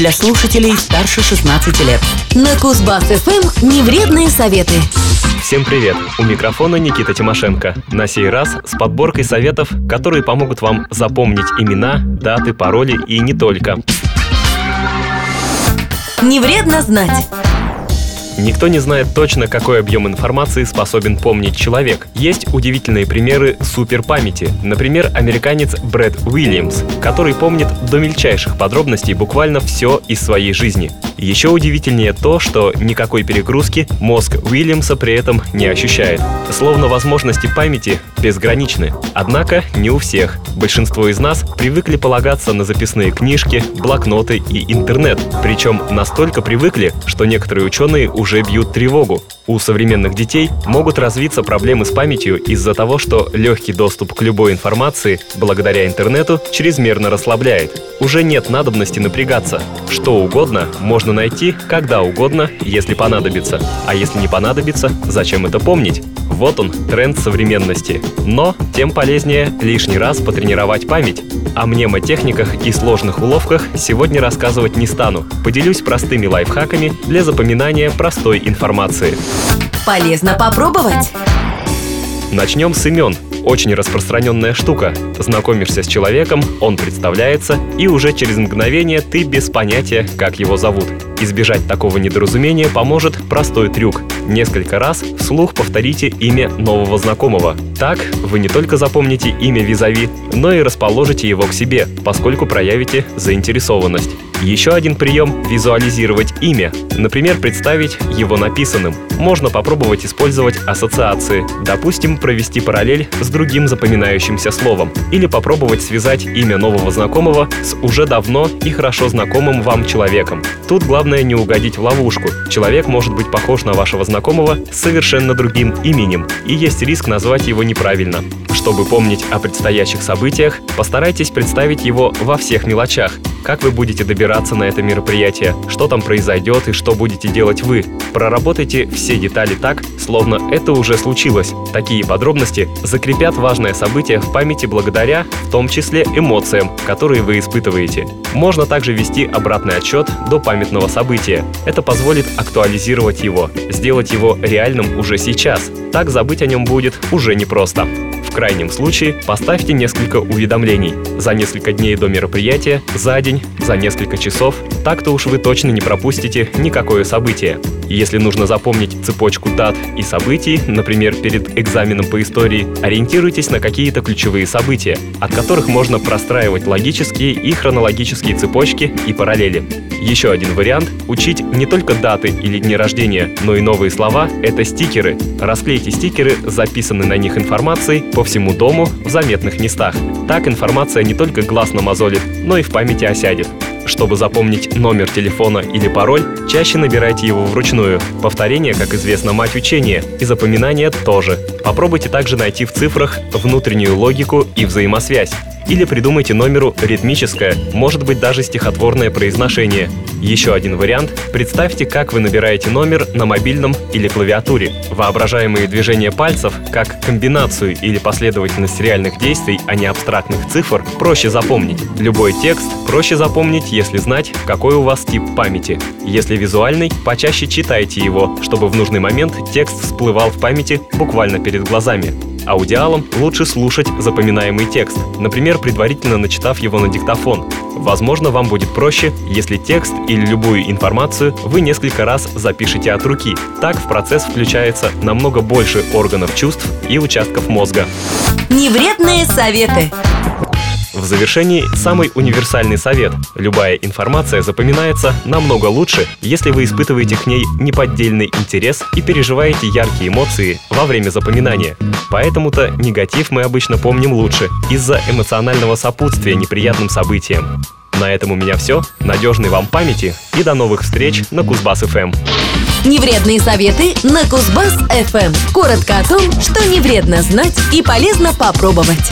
для слушателей старше 16 лет. На Кузбасс-ФМ невредные советы. Всем привет! У микрофона Никита Тимошенко. На сей раз с подборкой советов, которые помогут вам запомнить имена, даты, пароли и не только. Не вредно знать. Никто не знает точно, какой объем информации способен помнить человек. Есть удивительные примеры суперпамяти. Например, американец Брэд Уильямс, который помнит до мельчайших подробностей буквально все из своей жизни. Еще удивительнее то, что никакой перегрузки мозг Уильямса при этом не ощущает. Словно возможности памяти безграничны. Однако не у всех. Большинство из нас привыкли полагаться на записные книжки, блокноты и интернет. Причем настолько привыкли, что некоторые ученые уже бьют тревогу. У современных детей могут развиться проблемы с памятью из-за того, что легкий доступ к любой информации благодаря интернету чрезмерно расслабляет. Уже нет надобности напрягаться. Что угодно можно найти когда угодно, если понадобится. А если не понадобится, зачем это помнить? Вот он, тренд современности. Но тем полезнее лишний раз потренировать память. О мнемотехниках и сложных уловках сегодня рассказывать не стану. Поделюсь простыми лайфхаками для запоминания простой информации. Полезно попробовать. Начнем с имен. Очень распространенная штука. Знакомишься с человеком, он представляется, и уже через мгновение ты без понятия, как его зовут. Избежать такого недоразумения поможет простой трюк. Несколько раз вслух повторите имя нового знакомого. Так вы не только запомните имя визави, но и расположите его к себе, поскольку проявите заинтересованность. Еще один прием – визуализировать имя. Например, представить его написанным. Можно попробовать использовать ассоциации. Допустим, провести параллель с другим запоминающимся словом. Или попробовать связать имя нового знакомого с уже давно и хорошо знакомым вам человеком. Тут главное не угодить в ловушку. Человек может быть похож на вашего знакомого с совершенно другим именем, и есть риск назвать его неправильно. Чтобы помнить о предстоящих событиях, постарайтесь представить его во всех мелочах. Как вы будете добираться на это мероприятие, что там произойдет и что будете делать вы. Проработайте все детали так, словно это уже случилось. Такие подробности закрепят важное событие в памяти благодаря, в том числе, эмоциям, которые вы испытываете. Можно также вести обратный отчет до памятного события. Это позволит актуализировать его, сделать его реальным уже сейчас. Так забыть о нем будет уже непросто. В крайнем случае поставьте несколько уведомлений за несколько дней до мероприятия, за день, за несколько часов. Так-то уж вы точно не пропустите никакое событие. Если нужно запомнить цепочку дат и событий, например, перед экзаменом по истории, ориентируйтесь на какие-то ключевые события, от которых можно простраивать логические и хронологические цепочки и параллели. Еще один вариант – учить не только даты или дни рождения, но и новые слова – это стикеры. Расклейте стикеры записанной на них информацией по всему дому в заметных местах. Так информация не только глаз намазолит, но и в памяти осядет. Чтобы запомнить номер телефона или пароль, чаще набирайте его вручную. Повторение, как известно, мать учения, и запоминание тоже. Попробуйте также найти в цифрах внутреннюю логику и взаимосвязь. Или придумайте номеру ритмическое, может быть даже стихотворное произношение. Еще один вариант – представьте, как вы набираете номер на мобильном или клавиатуре. Воображаемые движения пальцев, как комбинацию или последовательность реальных действий, а не абстрактных цифр, проще запомнить. Любой текст проще запомнить, если знать, какой у вас тип памяти. Если визуальный, почаще читайте его, чтобы в нужный момент текст всплывал в памяти буквально перед глазами. Аудиалам лучше слушать запоминаемый текст, например, предварительно начитав его на диктофон. Возможно, вам будет проще, если текст или любую информацию вы несколько раз запишете от руки. Так в процесс включается намного больше органов чувств и участков мозга. Невредные советы. В завершении самый универсальный совет. Любая информация запоминается намного лучше, если вы испытываете к ней неподдельный интерес и переживаете яркие эмоции во время запоминания. Поэтому-то негатив мы обычно помним лучше, из-за эмоционального сопутствия неприятным событиям. На этом у меня все. Надежной вам памяти и до новых встреч на Кузбасс-ФМ. Невредные советы на Кузбасс-ФМ. Коротко о том, что не вредно знать и полезно попробовать.